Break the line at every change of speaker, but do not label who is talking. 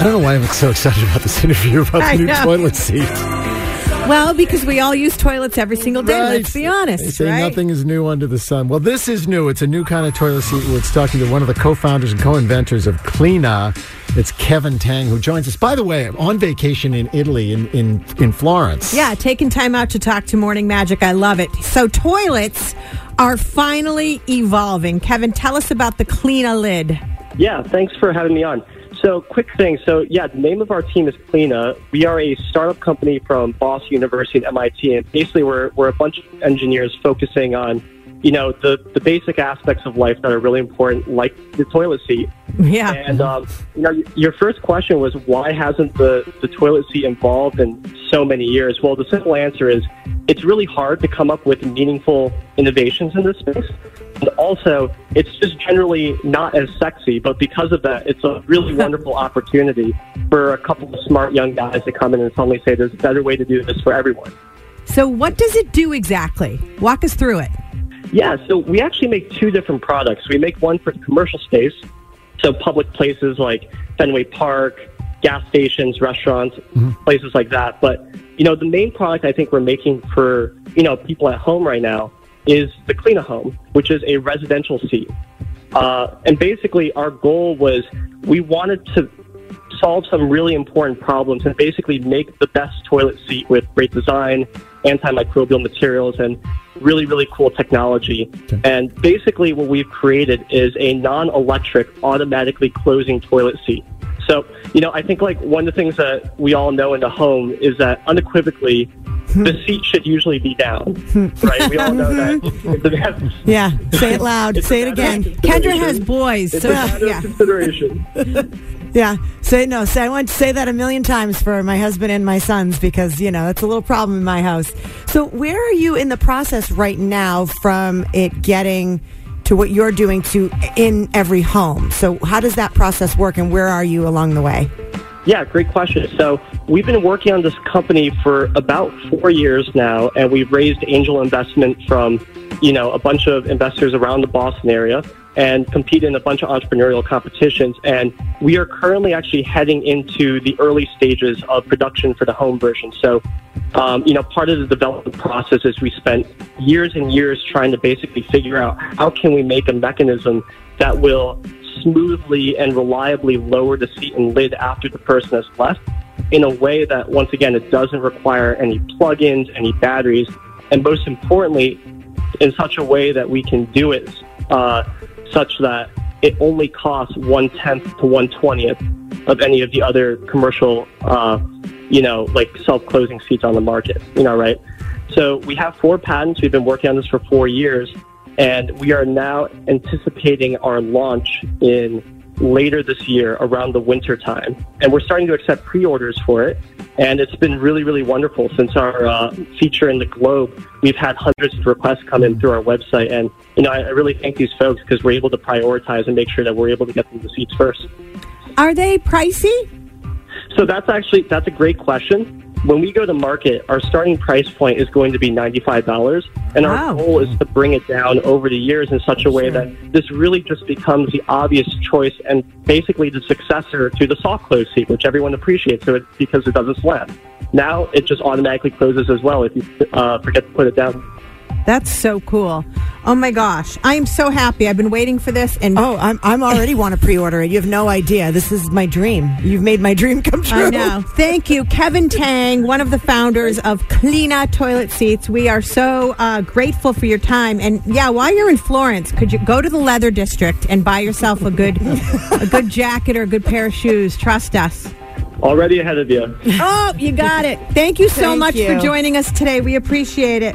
I don't know why I'm so excited about this interview about
I
the new
know.
toilet seat.
Well, because we all use toilets every single day. Let's be
They
honest,
say
right?
nothing is new under the sun. Well, this is new. It's a new kind of toilet seat. It's talking to one of the co-founders and co-inventors of Cleana. It's Kevin Tang who joins us. By the way, on vacation in Italy, in in, in Florence.
Yeah, taking time out to talk to Morning Magic. I love it. So toilets are finally evolving. Kevin, tell us about the Cleana lid.
Yeah, thanks for having me on. So, quick thing. So, yeah, the name of our team is Cleana. We are a startup company from Boston University and MIT, and basically, we're we're a bunch of engineers focusing on, you know, the the basic aspects of life that are really important, like the toilet seat.
Yeah.
And um, you know, your first question was why hasn't the the toilet seat evolved in so many years? Well, the simple answer is it's really hard to come up with meaningful innovations in this space. And also, it's just generally not as sexy, but because of that, it's a really wonderful opportunity for a couple of smart young guys to come in and suddenly say there's a better way to do this for everyone.
So what does it do exactly? Walk us through it.
Yeah, so we actually make two different products. We make one for the commercial space, so public places like Fenway Park, gas stations, restaurants, mm-hmm. places like that. But you know, the main product I think we're making for you know people at home right now is the Cleana Home, which is a residential seat. Uh, and basically, our goal was we wanted to solve some really important problems and basically make the best toilet seat with great design, antimicrobial materials, and really, really cool technology. And basically, what we've created is a non electric, automatically closing toilet seat. So, you know, I think like one of the things that we all know in the home is that unequivocally, Mm-hmm. the seat should usually be down, mm-hmm. right? We all know that. Mm-hmm.
Yeah, say it loud. Say it again. Kendra has boys,
It's
so
a
yeah,
consideration.
yeah. Say no. Say I want to say that a million times for my husband and my sons because you know that's a little problem in my house. So where are you in the process right now from it getting to what you're doing to in every home? So how does that process work, and where are you along the way?
Yeah, great question. So we've been working on this company for about four years now, and we've raised angel investment from, you know, a bunch of investors around the Boston area and compete in a bunch of entrepreneurial competitions. And we are currently actually heading into the early stages of production for the home version. So, um, you know, part of the development process is we spent years and years trying to basically figure out how can we make a mechanism that will smoothly and reliably lower the seat and lid after the person has left in a way that, once again, it doesn't require any plugins, any batteries, and most importantly, in such a way that we can do it uh, such that it only costs one tenth to one twentieth of any of the other commercial, uh, you know, like self closing seats on the market. You know, right? So we have four patents. We've been working on this for four years, and we are now anticipating our launch in later this year around the winter time. And we're starting to accept pre-orders for it. And it's been really, really wonderful since our uh, feature in the Globe. We've had hundreds of requests come in through our website. And, you know, I, I really thank these folks because we're able to prioritize and make sure that we're able to get them the seats first.
Are they pricey?
So that's actually, that's a great question. When we go to market, our starting price point is going to be $95. And our goal is to bring it down over the years in such a way that this really just becomes the obvious choice and basically the successor to the soft close seat, which everyone appreciates so it, because it doesn't slam. Now it just automatically closes as well if you uh, forget to put it down.
That's so cool. Oh my gosh. I am so happy. I've been waiting for this and
Oh, I'm, I'm already want to pre-order it. You have no idea. This is my dream. You've made my dream come true.
I know. Thank you, Kevin Tang, one of the founders of Cleana Toilet Seats. We are so uh, grateful for your time. And yeah, while you're in Florence, could you go to the leather district and buy yourself a good, a good jacket or a good pair of shoes? Trust us.
Already ahead of you.
Oh, you got it. Thank you so
Thank
much for joining us today. We appreciate it.